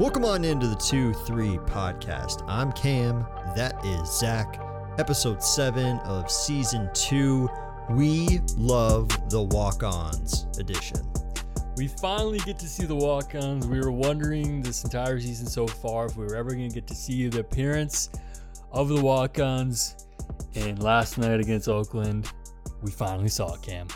Welcome on into the 2 3 podcast. I'm Cam, that is Zach. Episode 7 of season 2. We love the walk ons edition. We finally get to see the walk ons. We were wondering this entire season so far if we were ever going to get to see the appearance of the walk ons. And last night against Oakland, we finally saw it, Cam.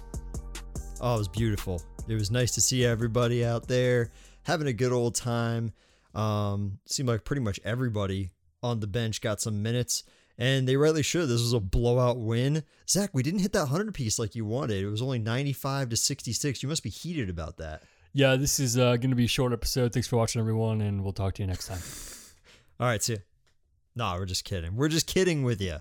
Oh, it was beautiful. It was nice to see everybody out there having a good old time. Um, seemed like pretty much everybody on the bench got some minutes, and they rightly should. This was a blowout win. Zach, we didn't hit that 100 piece like you wanted. It was only 95 to 66. You must be heated about that. Yeah, this is uh, going to be a short episode. Thanks for watching, everyone, and we'll talk to you next time. All right, see ya. No, we're just kidding. We're just kidding with you.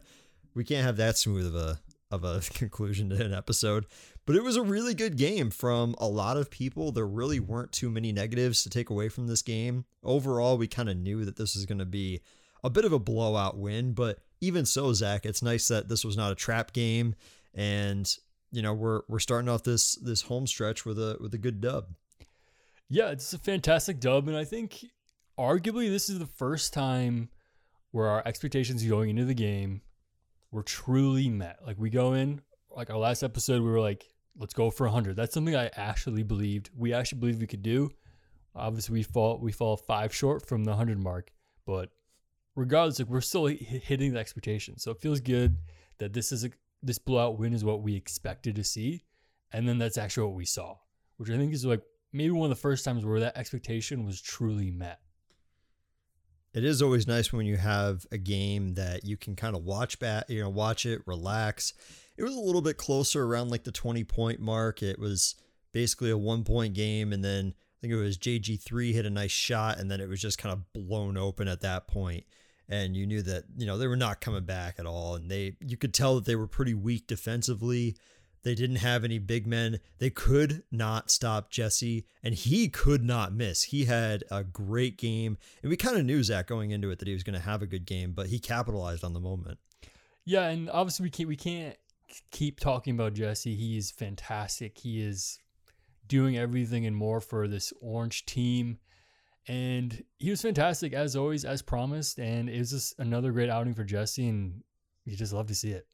We can't have that smooth of a of a conclusion to an episode. But it was a really good game from a lot of people. There really weren't too many negatives to take away from this game. Overall, we kind of knew that this was going to be a bit of a blowout win, but even so, Zach, it's nice that this was not a trap game, and you know we're we're starting off this this home stretch with a with a good dub. Yeah, it's a fantastic dub, and I think arguably this is the first time where our expectations going into the game were truly met. Like we go in, like our last episode, we were like, let's go for 100. That's something I actually believed. We actually believed we could do. Obviously, we fall we fall five short from the 100 mark, but regardless, like we're still hitting the expectation. So it feels good that this is a this blowout win is what we expected to see, and then that's actually what we saw, which I think is like maybe one of the first times where that expectation was truly met. It is always nice when you have a game that you can kind of watch back, you know, watch it, relax. It was a little bit closer around like the 20 point mark. It was basically a one point game. And then I think it was JG3 hit a nice shot and then it was just kind of blown open at that point. And you knew that, you know, they were not coming back at all. And they, you could tell that they were pretty weak defensively. They didn't have any big men. They could not stop Jesse, and he could not miss. He had a great game, and we kind of knew Zach going into it that he was going to have a good game, but he capitalized on the moment. Yeah, and obviously we can't we can't keep talking about Jesse. He is fantastic. He is doing everything and more for this orange team. And he was fantastic as always, as promised. And it was just another great outing for Jesse, and you just love to see it.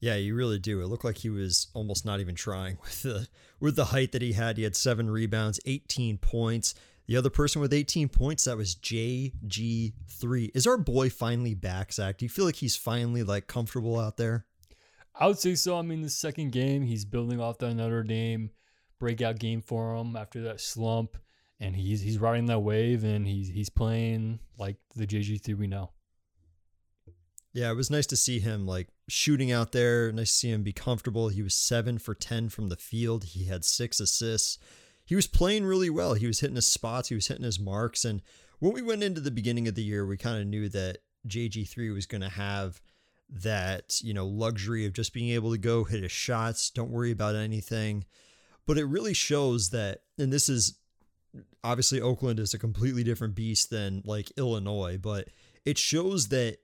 Yeah, you really do. It looked like he was almost not even trying with the with the height that he had. He had seven rebounds, 18 points. The other person with 18 points, that was JG3. Is our boy finally back, Zach? Do you feel like he's finally like comfortable out there? I would say so. I mean, the second game, he's building off that Notre Dame breakout game for him after that slump, and he's he's riding that wave, and he's he's playing like the JG3 we know. Yeah, it was nice to see him like shooting out there. Nice to see him be comfortable. He was seven for 10 from the field. He had six assists. He was playing really well. He was hitting his spots, he was hitting his marks. And when we went into the beginning of the year, we kind of knew that JG3 was going to have that, you know, luxury of just being able to go hit his shots, don't worry about anything. But it really shows that, and this is obviously Oakland is a completely different beast than like Illinois, but it shows that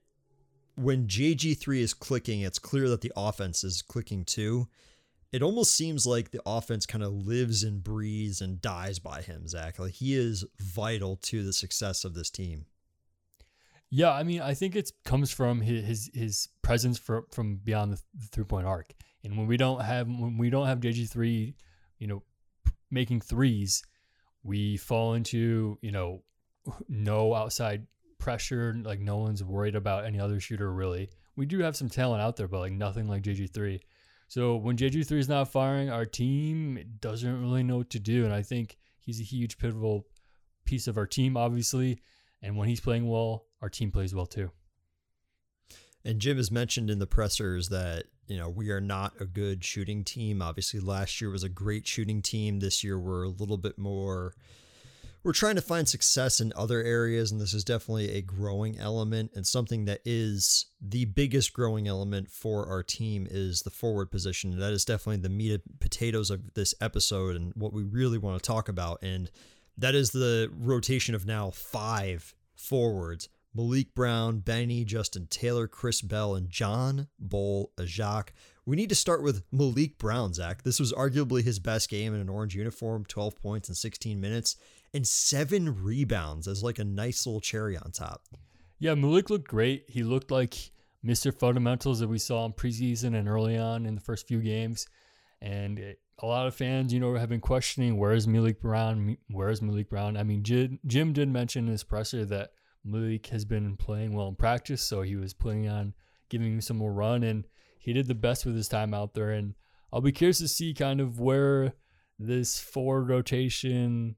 when JG3 is clicking, it's clear that the offense is clicking too. It almost seems like the offense kind of lives and breathes and dies by him, Zach. Like he is vital to the success of this team. Yeah, I mean, I think it comes from his his, his presence from from beyond the, the three point arc. And when we don't have when we don't have JG three, you know, making threes, we fall into you know no outside pressure. Like no one's worried about any other shooter really. We do have some talent out there, but like nothing like JG3. So when JG3 is not firing, our team doesn't really know what to do. And I think he's a huge pivotal piece of our team, obviously. And when he's playing well, our team plays well too. And Jim has mentioned in the pressers that, you know, we are not a good shooting team. Obviously, last year was a great shooting team. This year we're a little bit more we're trying to find success in other areas, and this is definitely a growing element and something that is the biggest growing element for our team is the forward position. That is definitely the meat and potatoes of this episode and what we really want to talk about. And that is the rotation of now five forwards. Maliq Brown, Benny, Justin Taylor, Chris Bell, and John Bol Ajak. We need to start with Maliq Brown, Zach. This was arguably his best game in an orange uniform 12 points in 16 minutes and seven rebounds as like a nice little cherry on top. Yeah, Maliq looked great. He looked like Mr. Fundamentals that we saw in preseason and early on in the first few games. And it, a lot of fans, you know, have been questioning where is Maliq Brown? Where is Maliq Brown? I mean, Jim, Jim did mention in his presser that Maliq has been playing well in practice, so he was planning on giving him some more run, and he did the best with his time out there. And I'll be curious to see kind of where this forward rotation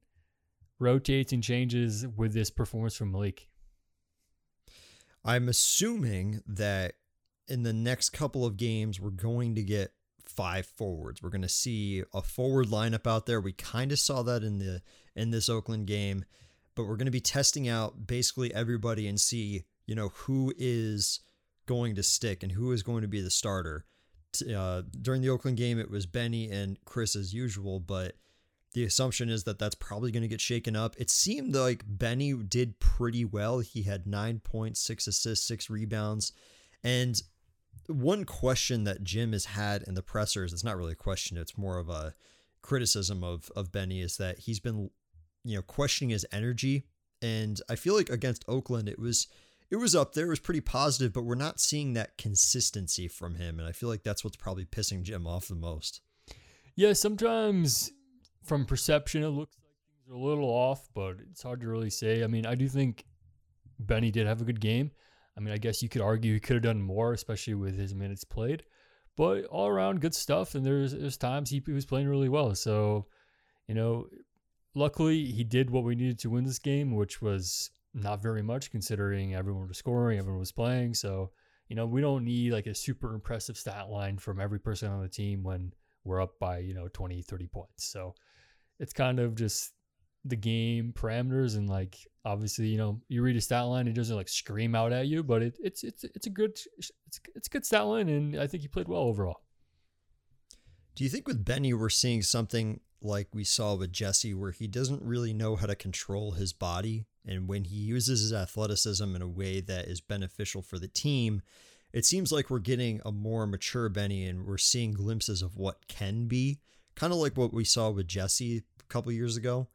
rotates and changes with this performance from Malik. I'm assuming that in the next couple of games, we're going to get five forwards. We're going to see a forward lineup out there. We kind of saw that in the in this Oakland game, but we're going to be testing out basically everybody and see, you know, who is going to stick and who is going to be the starter. Uh, during the Oakland game, it was Benny and Chris as usual, but the assumption is that that's probably going to get shaken up. It seemed like Benny did pretty well. He had nine points, six assists, six rebounds. And one question that Jim has had in the pressers, it's not really a question, it's more of a criticism of, of Benny, is that he's been, you know, questioning his energy. And I feel like against Oakland, it was it was up there. It was pretty positive, but we're not seeing that consistency from him. And I feel like that's what's probably pissing Jim off the most. Yeah, sometimes from perception, it looks like things are a little off, but it's hard to really say. I mean, I do think Benny did have a good game. I mean, I guess you could argue he could have done more, especially with his minutes played. But all around, good stuff. And there's there's times he, he was playing really well. So, you know, luckily he did what we needed to win this game, which was not very much considering everyone was scoring, everyone was playing. So, you know, we don't need like a super impressive stat line from every person on the team when we're up by, you know, 20, 30 points. So it's kind of just the game parameters and like obviously you know you read a stat line it doesn't like scream out at you but it, it's it's it's a good it's it's a good stat line and I think he played well overall. Do you think with Benny we're seeing something like we saw with Jesse where he doesn't really know how to control his body and when he uses his athleticism in a way that is beneficial for the team it seems like we're getting a more mature Benny and we're seeing glimpses of what can be kind of like what we saw with Jesse a couple years ago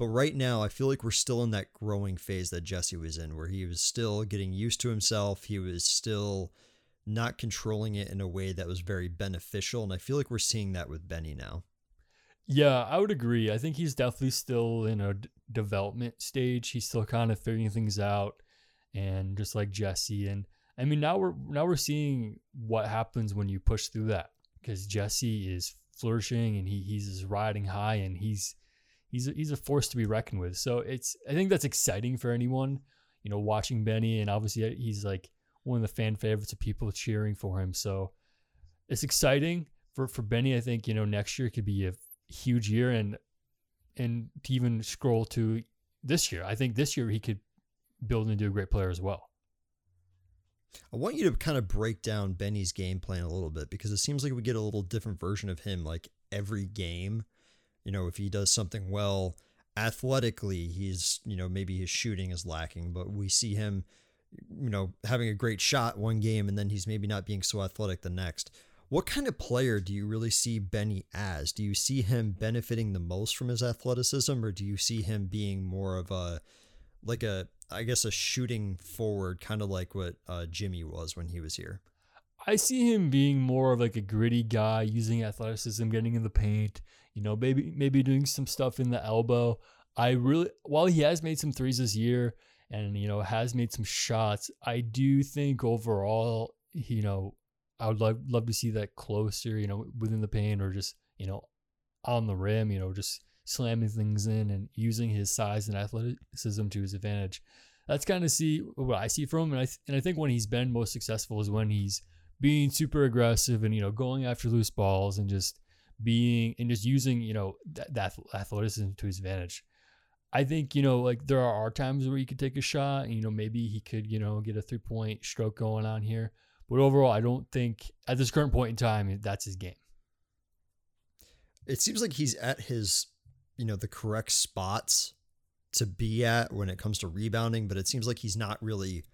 but right now, I feel like we're still in that growing phase that Jesse was in, where he was still getting used to himself. He was still not controlling it in a way that was very beneficial. And I feel like we're seeing that with Benny now. Yeah, I would agree. I think he's definitely still in a d- development stage. He's still kind of figuring things out, and just like Jesse. And I mean, now we're now we're seeing what happens when you push through that because Jesse is flourishing and he he's riding high and he's he's a, he's a force to be reckoned with. So it's I think that's exciting for anyone, you know, watching Benny, and obviously uh, he's like one of the fan favorites of people cheering for him. So it's exciting for for Benny. I think you know next year could be a huge year, and and to even scroll to this year, I think this year he could build into a great player as well. I want you to kind of break down Benny's game plan a little bit because it seems like we get a little different version of him like every game you know, if he does something well athletically, he's, you know, maybe his shooting is lacking, but we see him, you know, having a great shot one game and then he's maybe not being so athletic the next. What kind of player do you really see Benny as? Do you see him benefiting the most from his athleticism or do you see him being more of a like a I guess a shooting forward kind of like what uh, Jimmy was when he was here? I see him being more of like a gritty guy, using athleticism, getting in the paint, you know, maybe maybe doing some stuff in the elbow. I really while he has made some threes this year and you know has made some shots, I do think overall, you know, I would love love to see that closer, you know, within the paint or just, you know, on the rim, you know, just slamming things in and using his size and athleticism to his advantage. That's kind of see what I see from him, and I th- and I think when he's been most successful is when he's being super aggressive and you know going after loose balls and just being and just using you know that, that athleticism to his advantage. I think you know like there are times where he could take a shot and you know maybe he could you know get a three point stroke going on here, but overall I don't think at this current point in time that's his game. It seems like he's at his you know the correct spots to be at when it comes to rebounding, but it seems like he's not really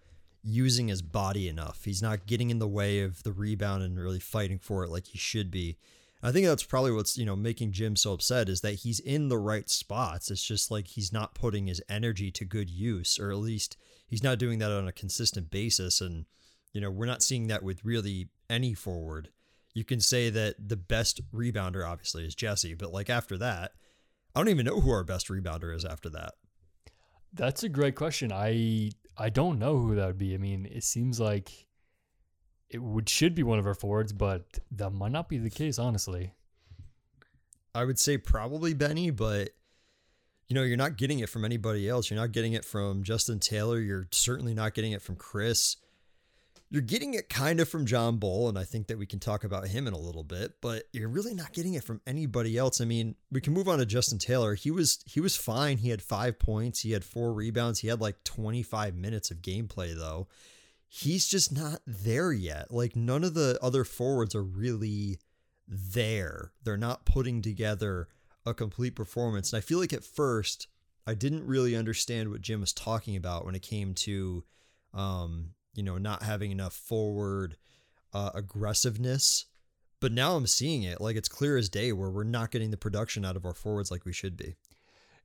using his body enough. He's not getting in the way of the rebound and really fighting for it like he should be. I think that's probably what's, you know, making Jim so upset is that he's in the right spots. It's just like he's not putting his energy to good use, or at least he's not doing that on a consistent basis. And, you know, we're not seeing that with really any forward. You can say that the best rebounder, obviously, is Jesse, but like after that, I don't even know who our best rebounder is after that. That's a great question. I I don't know who that would be. I mean, it seems like it would should be one of our forwards, but that might not be the case, honestly. I would say probably Benny, but you know, you're not getting it from anybody else. You're not getting it from Justin Taylor. You're certainly not getting it from Chris. You're getting it kind of from John Bol, and I think that we can talk about him in a little bit, but you're really not getting it from anybody else. I mean, we can move on to Justin Taylor. He was he was fine. He had five points, he had four rebounds, he had like 25 minutes of gameplay though he's just not there yet. Like none of the other forwards are really there. They're not putting together a complete performance. And I feel like at first I didn't really understand what Jim was talking about when it came to um, you know, not having enough forward uh, aggressiveness. But now I'm seeing it like it's clear as day where we're not getting the production out of our forwards like we should be.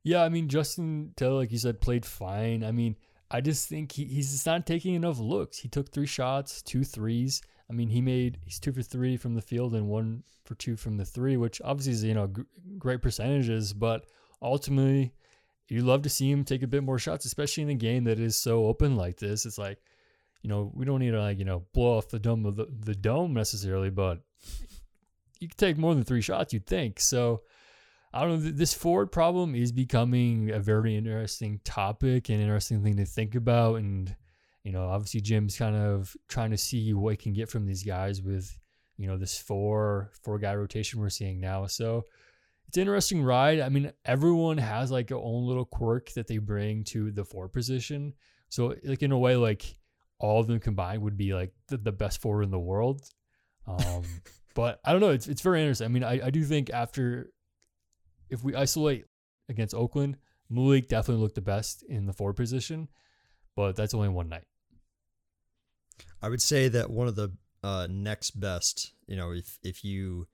Yeah, I mean Justin Taylor, like you said, played fine. I mean, I just think he, he's just not taking enough looks. He took three shots, two threes. I mean, he made he's two for three from the field and one for two from the three, which obviously is you know great percentages. But ultimately, you love to see him take a bit more shots, especially in a game that is so open like this. It's like, you know, we don't need to like you know blow off the dome of the, the dome necessarily, but you can take more than three shots, you'd think. So I don't know. This forward problem is becoming a very interesting topic and interesting thing to think about. And, you know, obviously Jim's kind of trying to see what he can get from these guys with, you know, this four, four guy rotation we're seeing now. So it's an interesting ride. I mean, everyone has like their own little quirk that they bring to the four position. So, like, in a way, like all of them combined would be like the, the best forward in the world. Um, but I don't know. It's, it's very interesting. I mean, I, I do think after if we isolate against Oakland, Maliq definitely looked the best in the forward position, but that's only one night. I would say that one of the uh, next best, you know, if if you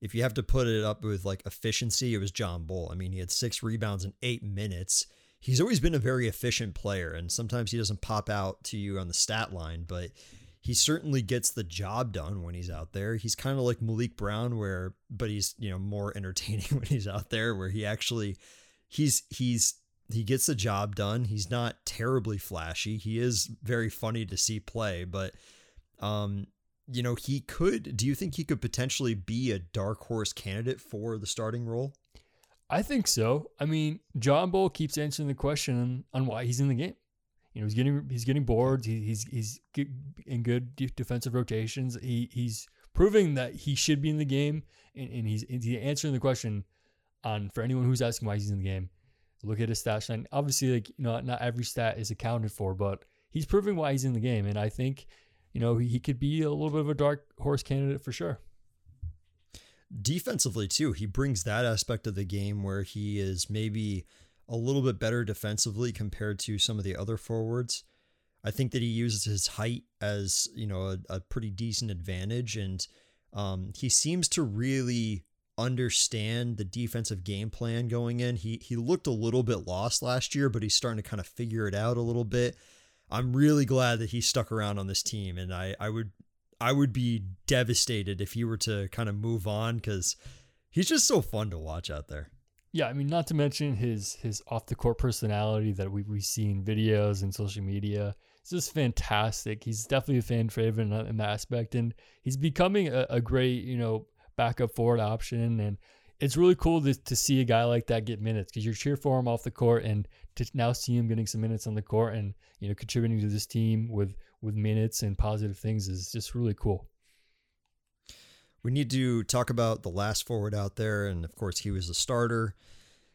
if you have to put it up with like efficiency, it was John Bol. I mean, he had six rebounds in eight minutes. He's always been a very efficient player, and sometimes he doesn't pop out to you on the stat line, but he certainly gets the job done when he's out there. He's kind of like Maliq Brown where but he's, you know, more entertaining when he's out there where he actually he's he's he gets the job done. He's not terribly flashy. He is very funny to see play, but um you know, he could do you think he could potentially be a dark horse candidate for the starting role? I think so. I mean, John Bol keeps answering the question on why he's in the game. You know, he's getting he's getting boards. He, he's he's in good defensive rotations. He he's proving that he should be in the game, and, and he's, he's answering the question on for anyone who's asking why he's in the game. Look at his stat line. Obviously, like you know, not every stat is accounted for, but he's proving why he's in the game, and I think you know he, he could be a little bit of a dark horse candidate for sure defensively too he brings that aspect of the game where he is maybe a little bit better defensively compared to some of the other forwards. I think that he uses his height as you know a, a pretty decent advantage, and um, he seems to really understand the defensive game plan going in. He he looked a little bit lost last year, but he's starting to kind of figure it out a little bit. I'm really glad that he stuck around on this team, and I I would I would be devastated if he were to kind of move on because he's just so fun to watch out there. Yeah, I mean, not to mention his his off the court personality that we we see in videos and social media. It's just fantastic. He's definitely a fan favorite in, in that aspect, and he's becoming a, a, great you know backup forward option. And it's really cool to, to see a guy like that get minutes because you're cheer for him off the court, and to now see him getting some minutes on the court and you know contributing to this team with with minutes and positive things is just really cool. We need to talk about the last forward out there, and of course, he was the starter.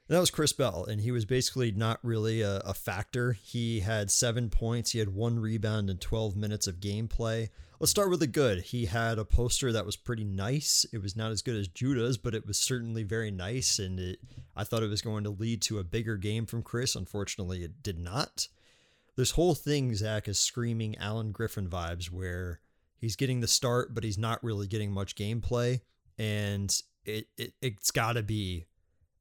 that was Chris Bell, and he was basically not really a, a, factor. He had seven points, he had one rebound, and 12 minutes of gameplay. Let's start with the good. He had a poster that was pretty nice. It was not as good as Judah's, but it was certainly very nice, and it, I thought it was going to lead to a bigger game from Chris. Unfortunately, it did not. This whole thing, Zach, is screaming Alan Griffin vibes where he's getting the start, but he's not really getting much gameplay. And it, it it's gotta be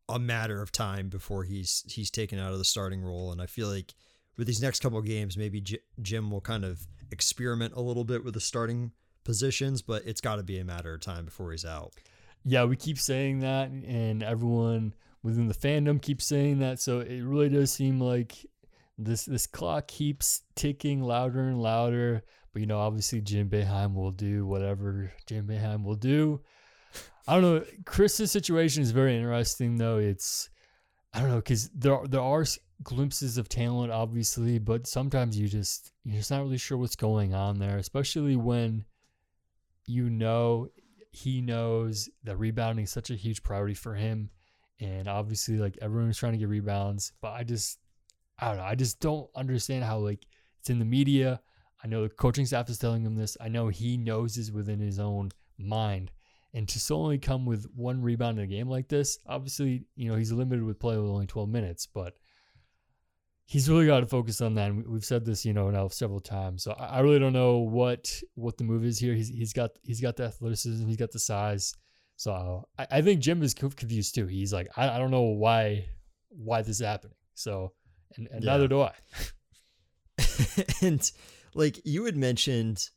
a matter of time before he's he's taken out of the starting role. And I feel like with these next couple games, maybe J- Jim will kind of experiment a little bit with the starting positions, but it's got to be a matter of time before he's out. Yeah, we keep saying that, and everyone within the fandom keeps saying that. So it really does seem like this this clock keeps ticking louder and louder. But you know, obviously Jim Boeheim will do whatever Jim Boeheim will do. I don't know. Chris's situation is very interesting, though. It's I don't know because there there are glimpses of talent, obviously, but sometimes you just you're just not really sure what's going on there, especially when you know he knows that rebounding is such a huge priority for him, and obviously like everyone's trying to get rebounds, but I just I don't know, I just don't understand how like it's in the media. I know the coaching staff is telling him this. I know he knows this within his own mind. And to only come with one rebound in a game like this, obviously, you know, he's limited with play with only 12 minutes, but he's really got to focus on that. And we've said this, you know, now several times. So I really don't know what what the move is here. He's he's got he's got the athleticism, he's got the size. So I, I think Jim is confused too. He's like, I, I don't know why why this is happening. So and, and yeah. neither do I. and like you had mentioned,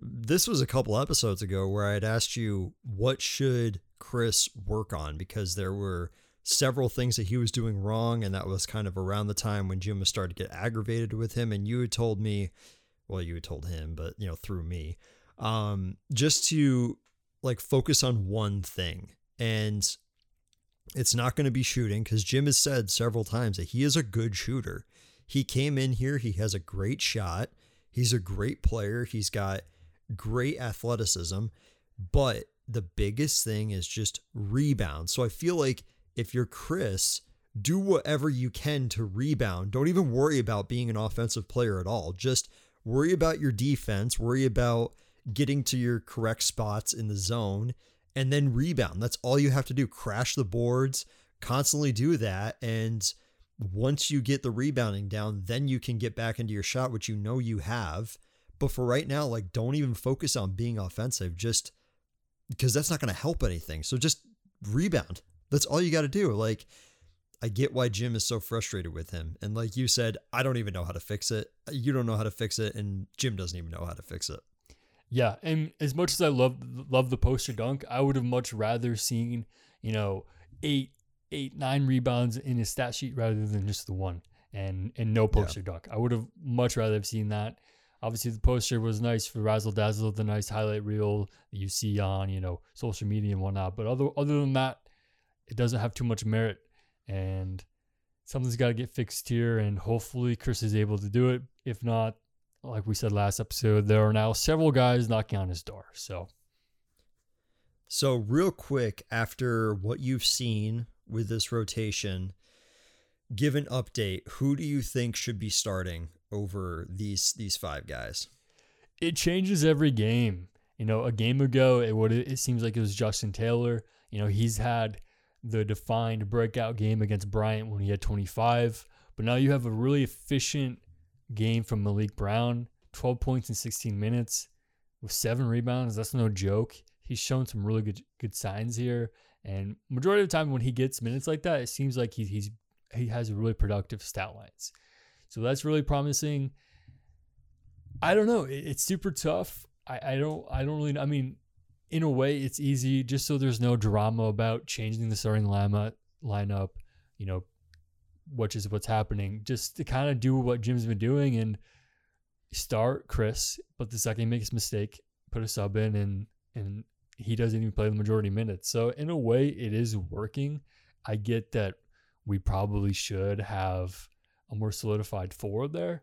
this was a couple episodes ago where I had asked you what should Chris work on because there were several things that he was doing wrong. And that was kind of around the time when Jim was starting to get aggravated with him. And you had told me, well, you had told him, but you know, through me, um, just to like focus on one thing. And it's not going to be shooting because Jim has said several times that he is a good shooter. He came in here, he has a great shot. He's a great player. He's got great athleticism, but the biggest thing is just rebound. So I feel like if you're Chris, do whatever you can to rebound. Don't even worry about being an offensive player at all. Just worry about your defense, worry about getting to your correct spots in the zone, and then rebound. That's all you have to do. Crash the boards, constantly do that. And once you get the rebounding down, then you can get back into your shot, which you know you have. But for right now, like, don't even focus on being offensive, just because that's not going to help anything. So just rebound. That's all you got to do. Like, I get why Jim is so frustrated with him. And like you said, I don't even know how to fix it. You don't know how to fix it, and Jim doesn't even know how to fix it. Yeah, and as much as I love love the poster dunk, I would have much rather seen, you know, eight, eight, nine rebounds in his stat sheet rather than just the one and and no poster yeah. dunk. I would have much rather have seen that. Obviously, the poster was nice for razzle dazzle, the nice highlight reel that you see on you know social media and whatnot. But other other than that, it doesn't have too much merit, and something's got to get fixed here. And hopefully, Chris is able to do it. If not, like we said last episode, there are now several guys knocking on his door. So, so real quick, after what you've seen with this rotation, give an update. Who do you think should be starting over these these five guys? It changes every game. You know, a game ago, it would it seems like it was Justin Taylor. You know, he's had the defined breakout game against Bryant when he had 25, but now you have a really efficient game from Maliq Brown 12 points in 16 minutes with seven rebounds. That's no joke. He's shown some really good good signs here. And majority of the time when he gets minutes like that, it seems like he, he's he has really productive stat lines. So that's really promising. I don't know. It, it's super tough. I, I don't I don't really I mean, in a way it's easy just so there's no drama about changing the starting lineup lineup, you know, which is what's happening, just to kind of do what Jim's been doing and start Chris, but the second he makes a mistake, put a sub in and and he doesn't even play the majority minutes. So in a way it is working. I get that we probably should have a more solidified four there.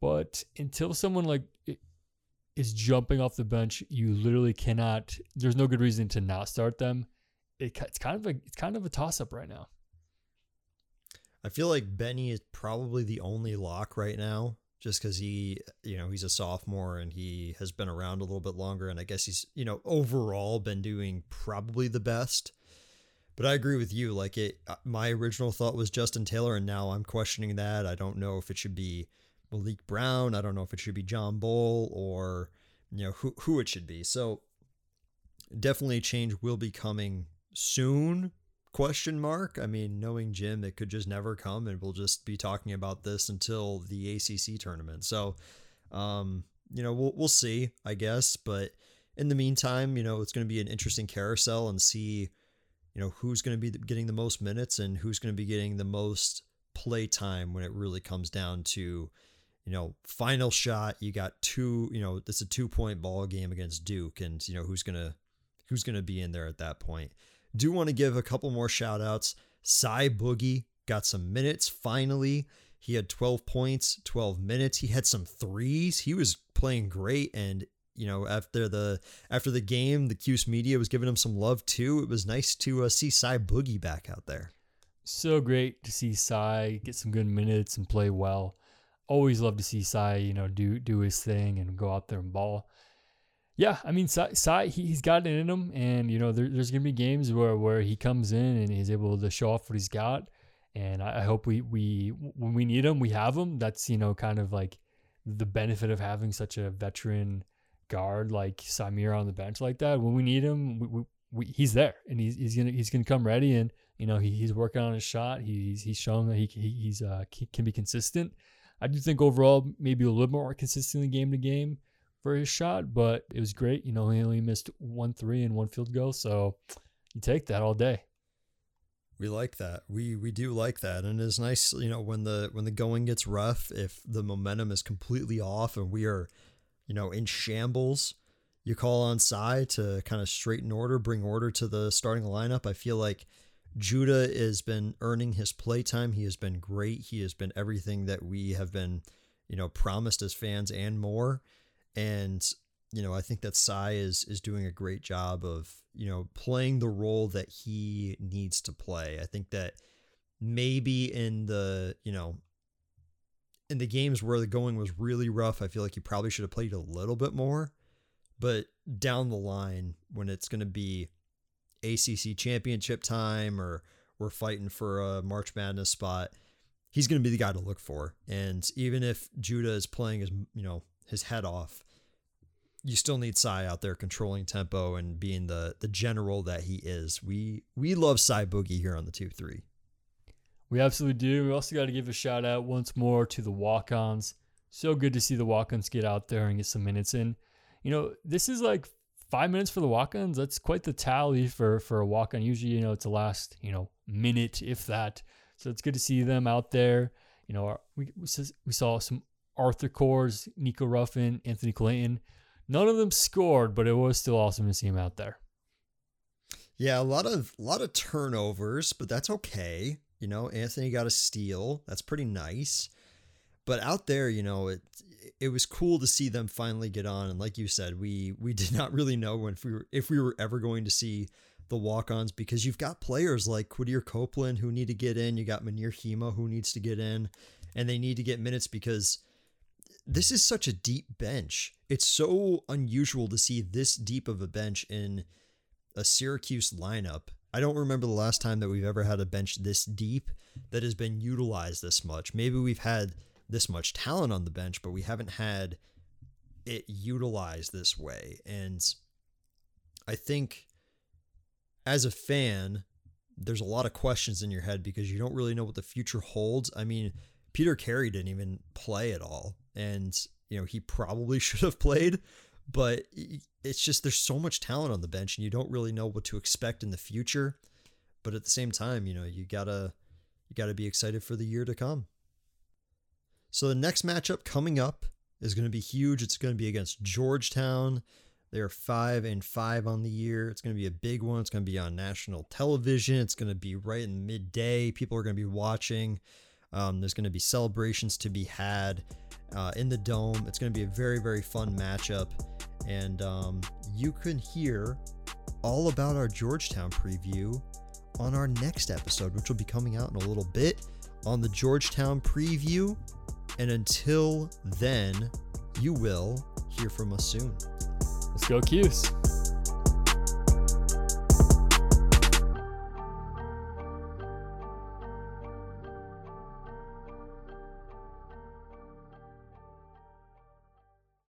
But until someone like is jumping off the bench, you literally cannot. There's no good reason to not start them. It, it's kind of a it's kind of a toss up right now. I feel like Benny is probably the only lock right now, just because he, you know, he's a sophomore and he has been around a little bit longer, and I guess he's, you know, overall been doing probably the best. But I agree with you. Like it, uh, my original thought was Justin Taylor, and now I'm questioning that. I don't know if it should be Maliq Brown. I don't know if it should be John Bol or you know who who it should be. So definitely change will be coming soon. Question mark. I mean, knowing Jim, it could just never come, and we'll just be talking about this until the ACC tournament. So, um, you know, we'll we'll see, I guess. But in the meantime, you know, it's going to be an interesting carousel and see, you know, who's going to be getting the most minutes and who's going to be getting the most play time when it really comes down to you know, final shot, you got two, you know, it's a two point ball game against Duke, and you know who's gonna who's gonna be in there at that point. Do want to give a couple more shout outs. Cy Boogie got some minutes finally. He had 12 points, 12 minutes. He had some threes. He was playing great and you know after the after the game the Cuse media was giving him some love too. It was nice to uh, see Cy Boogie back out there. So great to see Cy get some good minutes and play well always love to see Cy, you know, do do his thing and go out there and ball. Yeah, I mean, Cy, he, he's got it in him, and you know, there, there's gonna be games where where he comes in and he's able to show off what he's got, and I, I hope we we when we need him, we have him. That's you know, kind of like the benefit of having such a veteran guard like Symir on the bench like that. When we need him, we, we, we, he's there, and he's he's gonna he's gonna come ready, and you know, he, he's working on his shot. He's he's showing that he, he he's uh, can be consistent I do think overall maybe a little more consistently game to game for his shot, but it was great. You know, he only missed one three and one field goal, so you take that all day. We like that. We we do like that, and it's nice. You know, when the when the going gets rough, if the momentum is completely off and we are, you know, in shambles, you call on Cy to kind of straighten order, bring order to the starting lineup. I feel like Judah has been earning his playtime. He has been great. He has been everything that we have been, you know, promised as fans and more. And you know, I think that Cy is is doing a great job of you know playing the role that he needs to play. I think that maybe in the you know in the games where the going was really rough, I feel like he probably should have played a little bit more. But down the line, when it's going to be ACC championship time or we're fighting for a March Madness spot, he's going to be the guy to look for. And even if Judah is playing his, you know, his head off, you still need Cy out there controlling tempo and being the the general that he is. We we love Cy Boogie here on the two three. We absolutely do. We also got to give a shout out once more to the walk-ons. So good to see the walk-ons get out there and get some minutes in. You know, this is like five minutes for the walk-ons. That's quite the tally for for a walk-on. Usually, you know, it's the last you know minute, if that. So it's good to see them out there. You know, we we saw some Arthur Coors, Nico Ruffin, Anthony Clayton. None of them scored, but it was still awesome to see him out there. Yeah, a lot of a lot of turnovers, but that's okay. You know, Anthony got a steal. That's pretty nice. But out there, you know, it it was cool to see them finally get on. And like you said, we we did not really know if we were if we were ever going to see the walk-ons because you've got players like Quadir Copeland who need to get in. You got Mounir Hima who needs to get in, and they need to get minutes because this is such a deep bench. It's so unusual to see this deep of a bench in a Syracuse lineup. I don't remember the last time that we've ever had a bench this deep that has been utilized this much. Maybe we've had this much talent on the bench, but we haven't had it utilized this way. And I think as a fan, there's a lot of questions in your head because you don't really know what the future holds. I mean, Peter Carey didn't even play at all. And, you know, he probably should have played, but it's just there's so much talent on the bench and you don't really know what to expect in the future. But at the same time, you know, you gotta you gotta be excited for the year to come. So the next matchup coming up is going to be huge. It's going to be against Georgetown. They are five and five on the year. It's going to be a big one. It's going to be on national television. It's going to be right in midday. People are going to be watching. Um, there's going to be celebrations to be had uh, in the dome. It's going to be a very, very fun matchup. And um, you can hear all about our Georgetown preview on our next episode, which will be coming out in a little bit on the Georgetown preview. And until then, you will hear from us soon. Let's go, Cuse.